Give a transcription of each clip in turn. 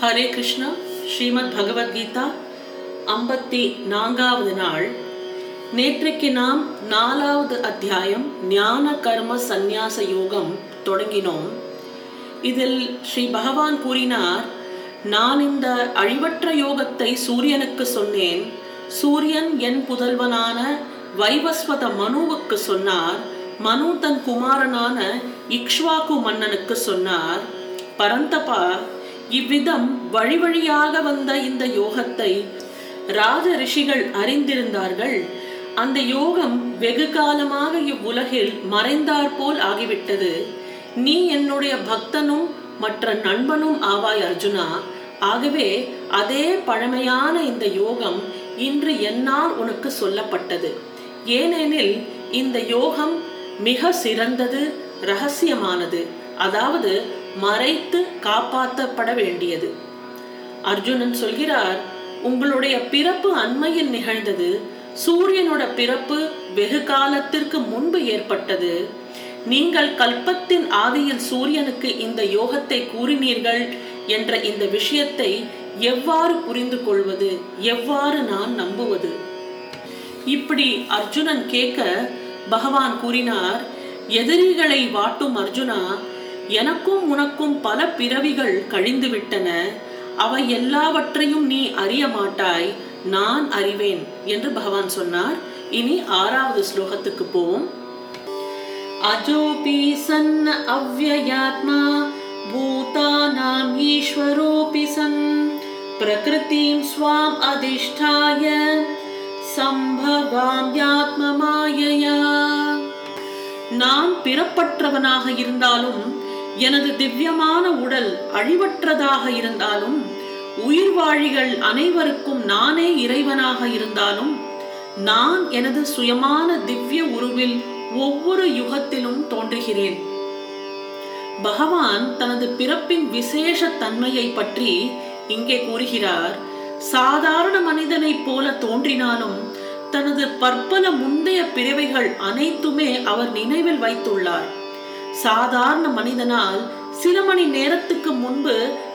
ஹரே கிருஷ்ணா ஸ்ரீமத் பகவத்கீதா ஐம்பத்தி நான்காவது நாள். நேற்றைக்கு நாம் நாலாவது அத்தியாயம் ஞான கர்ம சந்நியாச யோகம் தொடங்கினோம். இதில் ஸ்ரீ பகவான் கூறினார் நான் இந்த அழிவற்ற யோகத்தை சூரியனுக்கு சொன்னேன். சூரியன் என் புதல்வனான வைவஸ்வத மனுவுக்கு சொன்னார். மனு தன் குமாரனான இக்ஷ்வாக்கு மன்னனுக்கு சொன்னார். பரந்தபா இவ்விதம் வழி வழியாக வந்த இந்த யோகத்தை ராஜ ரிஷிகள் அறிந்திருந்தார்கள். அந்த யோகம் வெகு காலமாக இவ்வுலகில் மறைந்தாற்போல் ஆகிவிட்டது. நீ என்னுடைய பக்தனும் மற்ற நண்பனும் ஆவாய் அர்ஜுனா. ஆகவே அதே பழமையான இந்த யோகம் இன்று என்னால் உனக்கு சொல்லப்பட்டது. ஏனெனில் இந்த யோகம் மிக சிறந்தது ரகசியமானது. அதாவது மறைத்து காப்பாற்றப்பட வேண்டியது. அர்ஜுனன் சொல்கிறார் உங்களுடைய பிறப்பு அண்மையில் நிகழ்ந்தது. சூரியனோட பிறப்பு வெகு காலத்திற்கு முன்பு ஏற்பட்டது. நீங்கள் கல்பத்தின் ஆதியில் சூரியனுக்கு இந்த யோகத்தை கூறினீர்கள் என்ற இந்த விஷயத்தை எவ்வாறு புரிந்து கொள்வது? எவ்வாறு நான் நம்புவது? இப்படி அர்ஜுனன் கேட்க பகவான் கூறினார் எதிரிகளை வாட்டும் அர்ஜுனா எனக்கும் உனக்கும் பல பிறவிகள் கழிந்து விட்டன அவை எல்லாவற்றையும் நீ அறிய மாட்டாய். நான் அறிவேன் என்று பகவான் சொன்னார். இனி ஆறாவது ஸ்லோகத்துக்கு போவோம். அஜோபி சன் அவ்வயாத்மா பூதானாம் ஈஸ்வரோபி சன். பிரகிருதிம் ஸ்வாம் அதிஷ்டாய சம்பவாம்யாத்ம மாயையா. நான் பிறப்பற்றவனாக இருந்தாலும் எனது திவ்யமான உடல் அழிவற்றதாக இருந்தாலும் உயிர்வாழிகள் அனைவருக்கும் நானே இறைவனாக இருந்தாலும் நான் எனது சுயமான திவ்ய உருவில் ஒவ்வொரு யுகத்திலும் தோன்றுகிறேன். பகவான் தனது பிறப்பின் விசேஷ தன்மையை பற்றி இங்கே கூறுகிறார். சாதாரண மனிதனைப் போல தோன்றினாலும் தனது பற்பல முந்தைய பிறவைகள் அனைத்துமே அவர் நினைவில் வைத்துள்ளார். சாதாரண மனிதனால் சில மணி நேரத்துக்கு முன்பு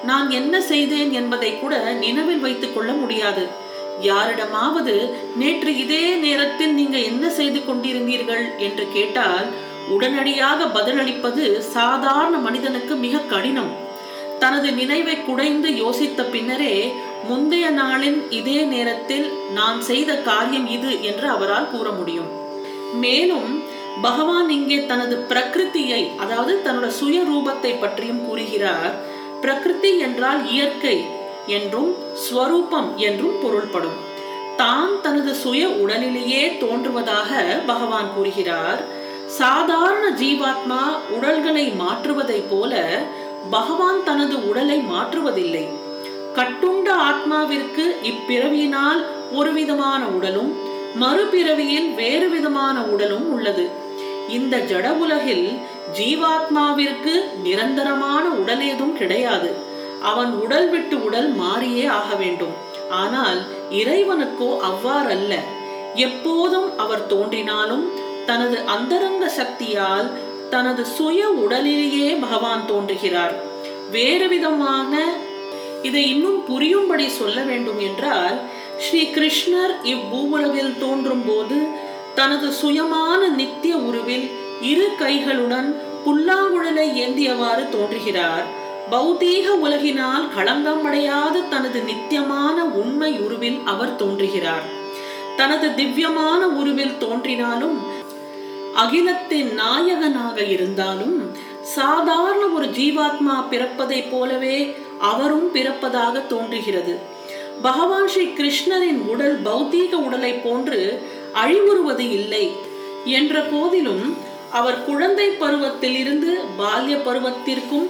நான் என்ன செய்தேன் என்பதை கூட நினைவில் வைத்துக் கொள்ள முடியாது. யாரிடமாவது நேற்று இதே நேரத்தில் நீங்க என்ன செய்து கொண்டிருந்தீர்கள் என்று கேட்டால் உடனடியாக பதிலளிப்பது சாதாரண மனிதனுக்கு மிக கடினம். தனது நினைவை குடைந்து யோசித்த பின்னரே முந்தைய நாளின் இதே நேரத்தில் நான் செய்த காரியம் இது என்று அவரால் கூற முடியும். மேலும் பகவான் இங்கே தனது பிரகிருத்தியை அதாவது தன்னோட சுய ரூபத்தை பற்றியும் கூறுகிறார். பிரகிருதி என்றால் இயற்கை என்றும் ஸ்வரூபம் என்றும் பொருள்படும். தான் தனது சுய உடலிலேயே தோன்றுவதாக பகவான் கூறுகிறார். சாதாரண ஜீவாத்மா உடல்களை மாற்றுவதை போல பகவான் தனது உடலை மாற்றுவதில்லை. கட்டுண்ட ஆத்மாவிற்கு இப்பிறவியினால் ஒரு விதமான உடலும் மறுபிறவியில் வேறு விதமான உடலும் உள்ளது. இந்த ஜட உலகில் ஜீவாத்மாவிற்கு நிரந்தரமான உடல் ஏதும் கிடையாது. அவன் உடல் விட்டு உடல் மாறியே ஆக வேண்டும். ஆனால் இறைவனுக்கோ அவ்வாறல்ல. எப்போதும் அவர் தோன்றினாலும் தனது அந்தரங்க சக்தியால் தனது சுய உடலிலேயே பகவான் தோன்றுகிறார். வேறு விதமான இதை இன்னும் புரியும்படி சொல்ல வேண்டும் என்றால் ஸ்ரீ கிருஷ்ணர் இவ்வூவுலகில் தோன்றும் போது தனது சுயமான நித்திய உருவில் இரு கைகளுடன் புல்லாங்குழலை ஏந்தியவாறு தோன்றுகிறார். பௌதீக உலகினால் களங்கம் அடையாத தனது நித்தியமான உண்மை உருவில் அவர் தோன்றுகிறார். தனது திவ்யமான உருவில் தோன்றினாலும் அகிலத்தின் நாயகனாக இருந்தாலும் சாதாரண ஒரு ஜீவாத்மா பிறப்பதைப் போலவே அவரும் பிறப்பதாக தோன்றுகிறது. பகவான் ஸ்ரீ கிருஷ்ணரின் உடல் பௌத்தீக உடலை போன்று அழிவுறுவது இல்லை என்ற போதிலும் அவர் குழந்தை பருவத்தில் இருந்து பால்ய பருவத்திற்கும்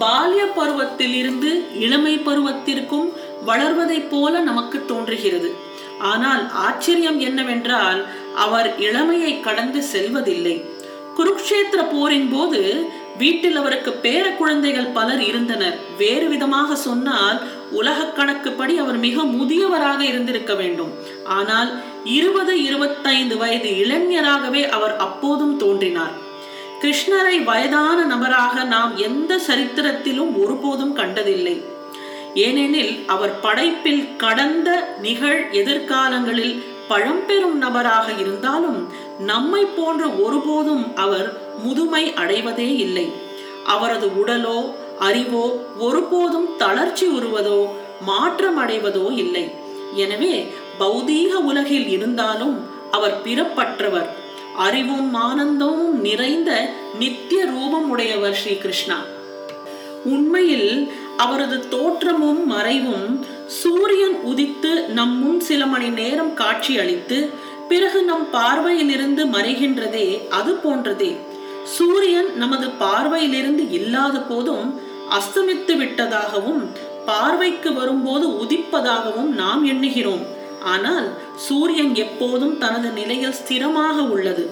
பால்ய பருவத்தில் இருந்து இளமை பருவத்திற்கும் வளர்வதைப் போல நமக்கு தோன்றுகிறது. ஆனால் ஆச்சரியம் என்னவென்றால் அவர் இளமையை கடந்து செல்வதில்லை. குருக்ஷேத்திர போரின் போது வீட்டில் அவருக்கு பேர குழந்தைகள் பலர் இருந்தனர். வேறு விதமாக சொன்னால் உலக கணக்குப்படி அவர் மிக முதியவராக இருந்திருக்க வேண்டும். ஆனால் இருபது இருபத்தைந்து வயது இளைஞராகவே அவர் அப்போதும் தோன்றினார். கிருஷ்ணரை வயதான நபராக நாம் எந்த சரித்திரத்திலும் ஒருபோதும் கண்டதில்லை. ஏனெனில் அவர் படைப்பில் கடந்த நிகழ் எதிர்காலங்களில் பழம்பெரும் நபராக இருந்தாலும் நம்மை போன்ற ஒருபோதும் அவர் முதுமை அடைவதே இல்லை. அவரது உடலோ அறிவோ ஒருபோதும் தளர்ச்சி உறுவதோ மாற்றம் அடைவதோ இல்லை. எனவே பௌதீக உலகில் இருந்தாலும் அவர் பிறப்பற்றவர். அறிவும் ஆனந்தமும் நிறைந்த நித்திய ரூபம் உடையவர் ஸ்ரீ கிருஷ்ணா. உண்மையில் அவரது தோற்றமும் மறைவும் சூரியன் உதித்து நம் முன் சில மணி நேரம் காட்சி அளித்து பிறகு நம் பார்வையிலிருந்து மறைகின்றதே அது போன்றதே. சூரியன் நமது பார்வையிலிருந்து இல்லாத போதும் அஸ்தமித்து விட்டதாகவும் பார்வைக்கு வரும்போது உதிப்பதாகவும் நாம் எண்ணுகிறோம். ஆனால் சூரியன் எப்போதும் தனது நிலையில் ஸ்திரமாக உள்ளது.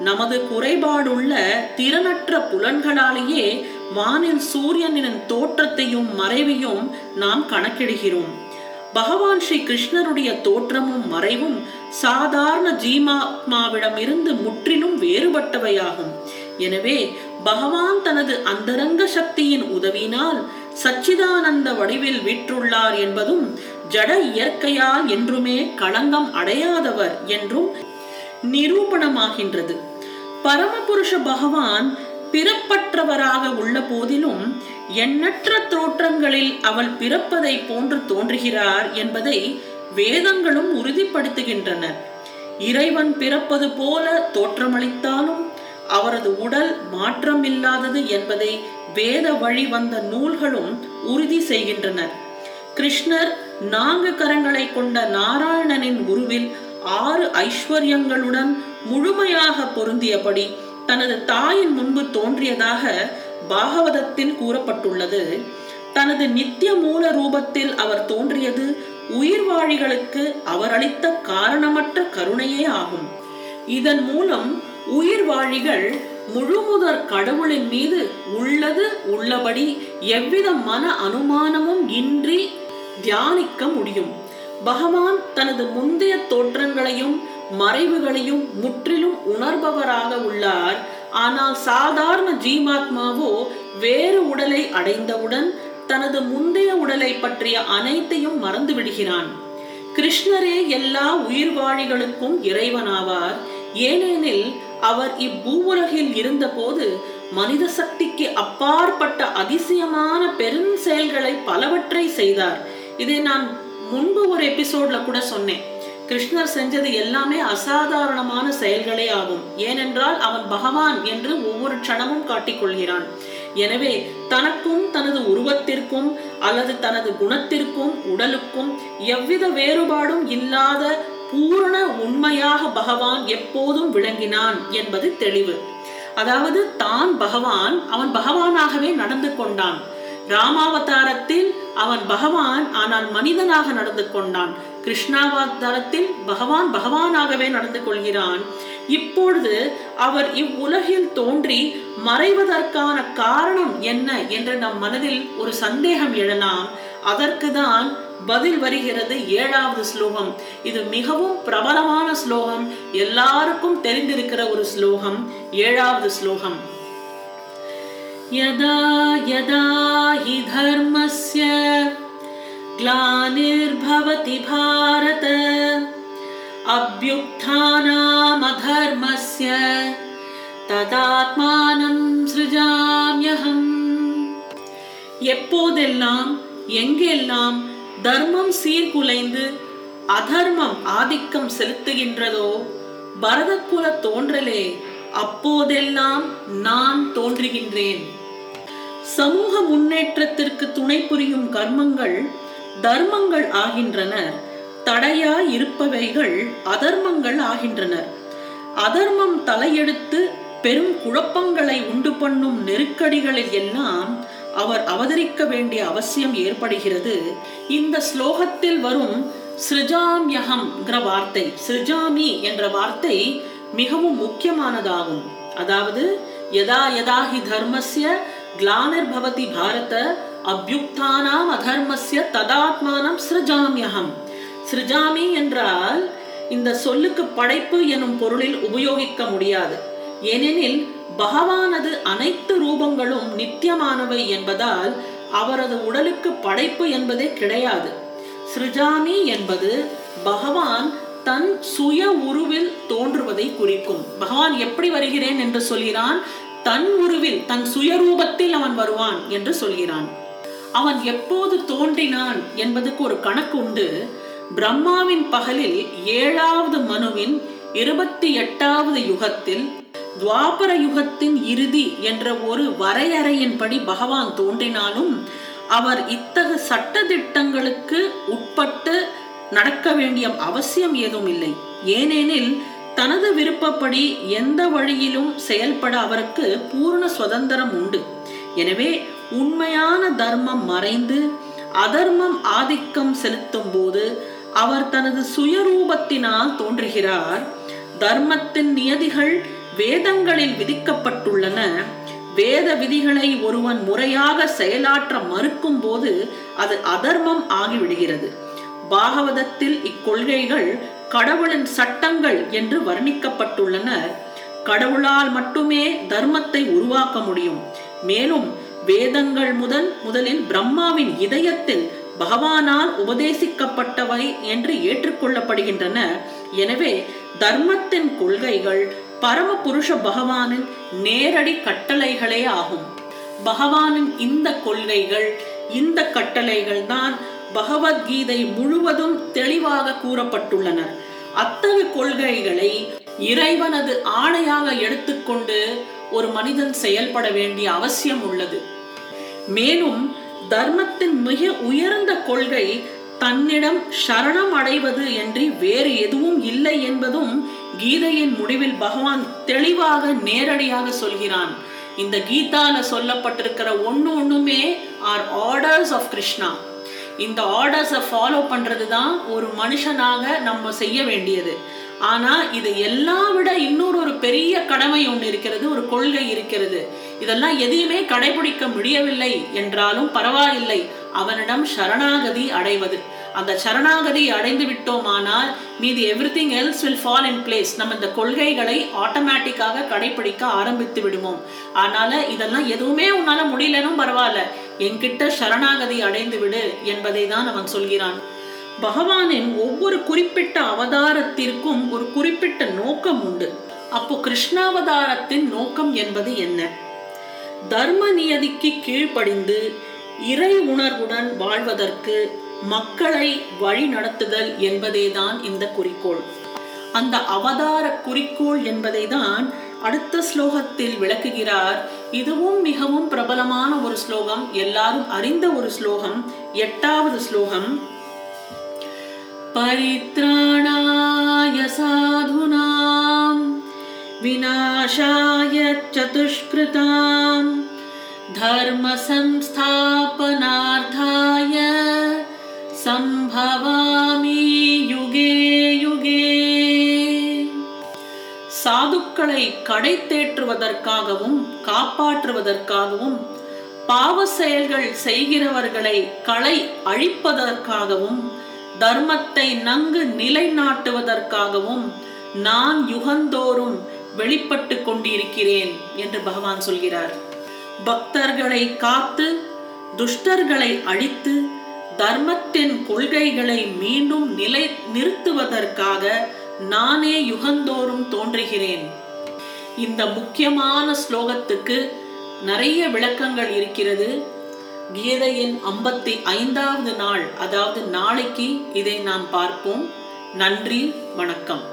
நமது குறைபாடுள்ள திறனற்ற புலன்களாலேயே வானில் சூரியனின் தோற்றத்தையும் மறைவையும் நாம் கணக்கிடுகிறோம். பகவான் ஸ்ரீ கிருஷ்ணருடைய தோற்றமும் மறைவும் சாதாரண ஜீமாத்மாவிடமிருந்து முற்றிலும் வேறுபட்டவையாகும். எனவே பகவான் தனது அந்தரங்க சக்தியின் உதவியினால் சச்சிதானந்த வடிவில் வீற்றுள்ளார் என்பதும் ஜட இயற்கையால் என்றுமே களங்கம் அடையாதவர் என்றும் நிரூபணமாகின்றது. பரமபுருஷ பகவான் பிறப்பற்றவராக உள்ள போதிலும் எண்ணற்ற தோற்றங்களில் அவள் பிறப்பதை போன்று தோன்றுகிறார் என்பதை வேதங்களும் உறுதிப்படுத்துகின்றன. இறைவன் பிறப்பது போல தோற்றமளித்தாலும் அவரது உடல் மாற்றம் இல்லாதது என்பதை வேத வழி வந்த நூல்களும் உறுதி செய்கின்றனர் கிருஷ்ணர் நான்கு கரங்களை கொண்ட நாராயணனின் உருவில் ஆறு ஐஸ்வர்யங்களுடன் முழுமையாக பொருந்தியபடி தனது தாயின் முன்பு தோன்றியதாக பாகவதத்தில் கூறப்பட்டுள்ளது. தனது நித்திய மூல ரூபத்தில் அவர் தோன்றியது உயிர்வாழிகளுக்கு அவர் அளித்த காரணமற்ற கருணையே ஆகும். இதன் மூலம் உயிர்வாழிகள் முழுமுதற் கடவுளின் மீது உள்ளது உள்ளபடி எவ்வித மன அனுமானமும் இன்றி தியானிக்க முடியும். பகவான் தனது முந்தைய தோற்றங்களையும் மறைவுகளையும் முற்றிலும் உணர்பவராக உள்ளார். ஆனால் சாதாரண ஜீவாத்மாவோ வேறு உடலை அடைந்தவுடன் தனது முந்தைய உடலை பற்றிய அனைத்தையும் மறந்து விடுகிறான் கிருஷ்ணரே எல்லா உயிர்வாழிகளுக்கும் இறைவனாவார். ஏனெனில் அவர் இப்பூவுலகில் இருந்தபோது மனித சக்திக்கு அப்பாற்பட்ட அதிசயமான பெரும் செயல்களை பலவற்றை செய்தார். இதை நான் முன்பு ஒரு எபிசோட்ல கூட சொன்னேன். கிருஷ்ணர் செஞ்சது எல்லாமே அசாதாரணமான செயல்களே ஆகும். ஏனென்றால் அவன் பகவான் என்று ஒவ்வொரு க்ஷணமும் காட்டிக்கொள்கிறான் எனவே தனக்கும் தனது உருவத்திற்கும் அல்லது தனது குணத்திற்கும் உடலுக்கும் எவ்வித வேறுபாடும் இல்லாத பூரண உண்மையாக பகவான் எப்போதும் விளங்கினான் என்பது தெளிவு. அதாவது தான் பகவான் அவன் பகவானாகவே நடந்து கொண்டான். ராமாவதாரத்தில் அவன் பகவான் ஆனால் மனிதனாக நடந்து கொண்டான். கிருஷ்ணாவதாரத்தில் பகவான் பகவானாகவே நடந்து கொள்கிறான். இப்பொழுது அவர் இவ்வுலகில் தோன்றி மறைவதற்கான காரணம் என்ன என்று நம் மனதில் ஒரு சந்தேகம் எழலாம். அதற்கு தான் பதில் வருகிறது ஏழாவது ஸ்லோகம் இது மிகவும் பிரபலமான ஸ்லோகம் எல்லாருக்கும் தெரிந்திருக்கிற ஒரு ஸ்லோகம் ஏழாவது ஸ்லோகம் यदा यदा हि धर्मस्य ग्लानिर्भवति भारत अभ्युत्थानामधर्मस्य ததாத்மானம் சிருஜாம்யகம் எப்போதெல்லாம் எங்கெல்லாம் தர்மம் சீர்குலைந்து அதர்மம் ஆதிக்கம் செலுத்துகின்றதோ? பரதக்குல தோன்றலே அப்போதெல்லாம் நான் தோன்றுகின்றேன். சமூக முன்னேற்றத்திற்கு துணை புரியும் கர்மங்கள் தர்மங்கள் ஆகின்றனர் தடையா இருப்பவைகள் அதர்மங்கள் ஆகின்றனர் அதர்மம் தலையெடுத்து பெரும் குழப்பங்களை உண்டு பண்ணும் நெருக்கடிகளில் எல்லாம் அவர் அவதரிக்க வேண்டிய அவசியம் ஏற்படுகிறது. இந்த ஸ்லோகத்தில் வரும் சிருஜாம்யகம்ங்கிற வார்த்தை ஸ்ரிஜாமி என்ற வார்த்தை மிகவும் முக்கியமானதாகும். அதாவது யதா யதா ஹி தர்மஸ்ய கிளானர் பவதி பாரத அபியுக்தானாம் அதர்மஸ்ய ததாத்மானம் ஸ்ரிஜாமியகம் ஸ்ரிஜாமி என்றால் இந்த சொல்லுக்கு படைப்பு எனும் பொருளில் உபயோகிக்க முடியாது. ஏனெனில் பகவானது அனைத்து ரூபங்களும் நித்தியமானவை என்பதால் அவரது உடலுக்கு படைப்பு என்பதே கிடையாது. சிருஜாமி என்பது பகவான் தன் சுய உருவில் தோன்றுவதை குறிக்கும். பகவான் எப்படி வருகிறேன் என்று சொல்கிறான்? தன் உருவில் தன் சுயரூபத்தில் அவன் வருவான் என்று சொல்கிறான். அவன் எப்போது தோன்றினான் என்பதுக்கு ஒரு கணக்கு உண்டு. பிரம்மாவின் பகலில் ஏழாவது மனுவின் இருபத்தி எட்டாவது யுகத்தில் துவாபர யுகத்தின் இறுதி என்ற ஒரு வரையறையின்படி பகவான் தோன்றினாலும் அவர் இத்தகு சட்ட திட்டங்களுக்கு உட்பட்டு நடக்க வேண்டிய அவசியம் ஏதும் இல்லை. ஏனெனில் தனது விருப்பப்படி எந்த வழியிலும் செயல்பட அவருக்கு பூர்ண சுதந்திரம் உண்டு. எனவே உண்மையான தர்மம் மறைந்து அதர்மம் ஆதிக்கம் செலுத்தும் போது அவர் தனது சுயரூபத்தினால் தோன்றுகிறார். தர்மத்தின் நியதிகள் வேதங்களில் விதிக்கப்பட்டுள்ளன. வேத விதிகளை ஒருவன் முறையாக செயலாற்ற மறுக்கும் போது அது அதர்மம் ஆகிவிடுகிறது. பாகவதத்தில் இக்கொள்கைகள் கடவுளின் சட்டங்கள் என்று வர்ணிக்கப்பட்டுள்ளன. கடவுளால் மட்டுமே தர்மத்தை உருவாக்க முடியும். மேலும் வேதங்கள் முதல் முதலில் பிரம்மாவின் இதயத்தில் பகவானால் உபதேசிக்கப்பட்டவை என்று ஏற்றுக்கொள்ளப்படுகின்றன. எனவே தர்மத்தின் கொள்கைகள் பரம புருஷ பகவானின் நேரடி கட்டளைகளே ஆகும். பகவானின் இந்த கொள்கைகள் இந்த கட்டளைகள் தான் பகவத்கீதை முழுவதும் தெளிவாக கூறப்பட்டுள்ளனர். அத்தகைய கொள்கைகளை இறைவனது ஆணையாக எடுத்துக்கொண்டு ஒரு மனிதன் செயல்பட வேண்டிய அவசியம் உள்ளது. மேலும் தர்மத்தின் மிக உயர்ந்த கொள்கை தன்னிடம் சரணம் அடைவது என்று வேறு எதுவும் இல்லை என்பதும் கீதையின் முடிவில் பகவான் தெளிவாக நேரடியாக சொல்கிறான். இந்த கீதால சொல்லப்பட்டிருக்கிற ஒன்று ஒண்ணுமே ஆர் ஆர்டர்ஸ் ஆஃப் கிருஷ்ணா இந்த ஆர்டர்ஸை ஃபாலோ பண்றது தான் ஒரு மனுஷனாக நம்ம செய்ய வேண்டியது. ஆனா இது எல்லாம் விட இன்னொரு ஒரு பெரிய கடமை ஒன்று இருக்கிறது ஒரு கொள்கை இருக்கிறது. இதெல்லாம் எதையுமே கடைபிடிக்க முடியவில்லை என்றாலும் பரவாயில்லை. அவனிடம் சரணாகதி அடைவது. அந்த சரணாகதி அடைந்து விட்டோமானால் மீதி everything else will fall in place நம்ம இந்த கொள்கைகளை ஆட்டோமேட்டிக்காக கடைபிடிக்க ஆரம்பித்து விடுவோம். அதனால இதெல்லாம் எதுவுமே உன்னால முடியலனும் பரவாயில்ல. என்கிட்ட சரணாகதி அடைந்து விடு என்பதை தான் அவன் சொல்கிறான். பகவானின் ஒவ்வொரு குறிப்பிட்ட அவதாரத்திற்கும் ஒரு குறிப்பிட்ட நோக்கம் உண்டு. அப்போ கிருஷ்ணாவதாரத்தின் நோக்கம் என்பது என்ன? தர்ம நியதிக்கு கீழ்ப்படிந்து இறை உணர்வுடன் வாழ்வதற்கு மக்களை வழி நடத்துதல் என்பதேதான் இந்த குறிக்கோள். அந்த அவதார குறிக்கோள் என்பதை தான் அடுத்த ஸ்லோகத்தில் விளக்குகிறார். இதுவும் மிகவும் பிரபலமான ஒரு ஸ்லோகம். எல்லாரும் அறிந்த ஒரு ஸ்லோகம். எட்டாவது ஸ்லோகம். பரித்ராணாய சாதுனாம் விநாசாய சதுஷ்கிருதாம் தர்ம சம்ஸ்தாபனார்த்தாய சம்பவாமி யுகே யுகே சாதுக்களை கடை தேற்றுவதற்காகவும் காப்பாற்றுவதற்காகவும் பாவ செயல்கள் செய்கிறவர்களை களை அழிப்பதற்காகவும் தர்மத்தை நன்கு நிலைநாட்டுவதற்காகவும் நான் யுகந்தோறும் வெளிப்பட்டு கொண்டிருக்கிறேன் என்று பகவான் சொல்கிறார் பக்தர்களை காத்து துஷ்டர்களை அழித்து தர்மத்தின் கொள்கைகளை மீண்டும் நிலை நிறுத்துவதற்காக நானே யுகந்தோறும் தோன்றுகிறேன். இந்த முக்கியமான ஸ்லோகத்துக்கு நிறைய விளக்கங்கள் இருக்கிறது. கீதையின் ஐம்பத்தி ஐந்தாவது நாள் அதாவது நாளைக்கு இதை நாம் பார்ப்போம். நன்றி வணக்கம்.